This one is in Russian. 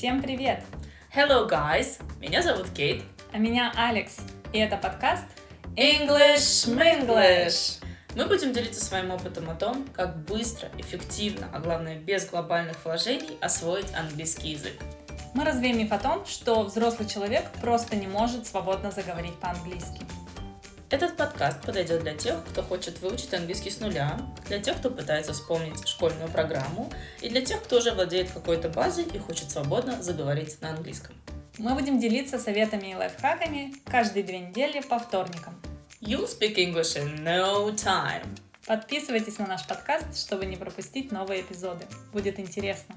Всем привет! Hello, guys! Меня зовут Кейт. А меня Алекс. И это подкаст English Minglish. Мы будем делиться своим опытом о том, как быстро, эффективно, а главное без глобальных вложений освоить английский язык. Мы развеем миф о том, что взрослый человек просто не может свободно заговорить по-английски. Этот подкаст подойдет для тех, кто хочет выучить английский с нуля, для тех, кто пытается вспомнить школьную программу, и для тех, кто уже владеет какой-то базой и хочет свободно заговорить на английском. Мы будем делиться советами и лайфхаками каждые две недели по вторникам. You'll speak English in no time. Подписывайтесь на наш подкаст, чтобы не пропустить новые эпизоды. Будет интересно.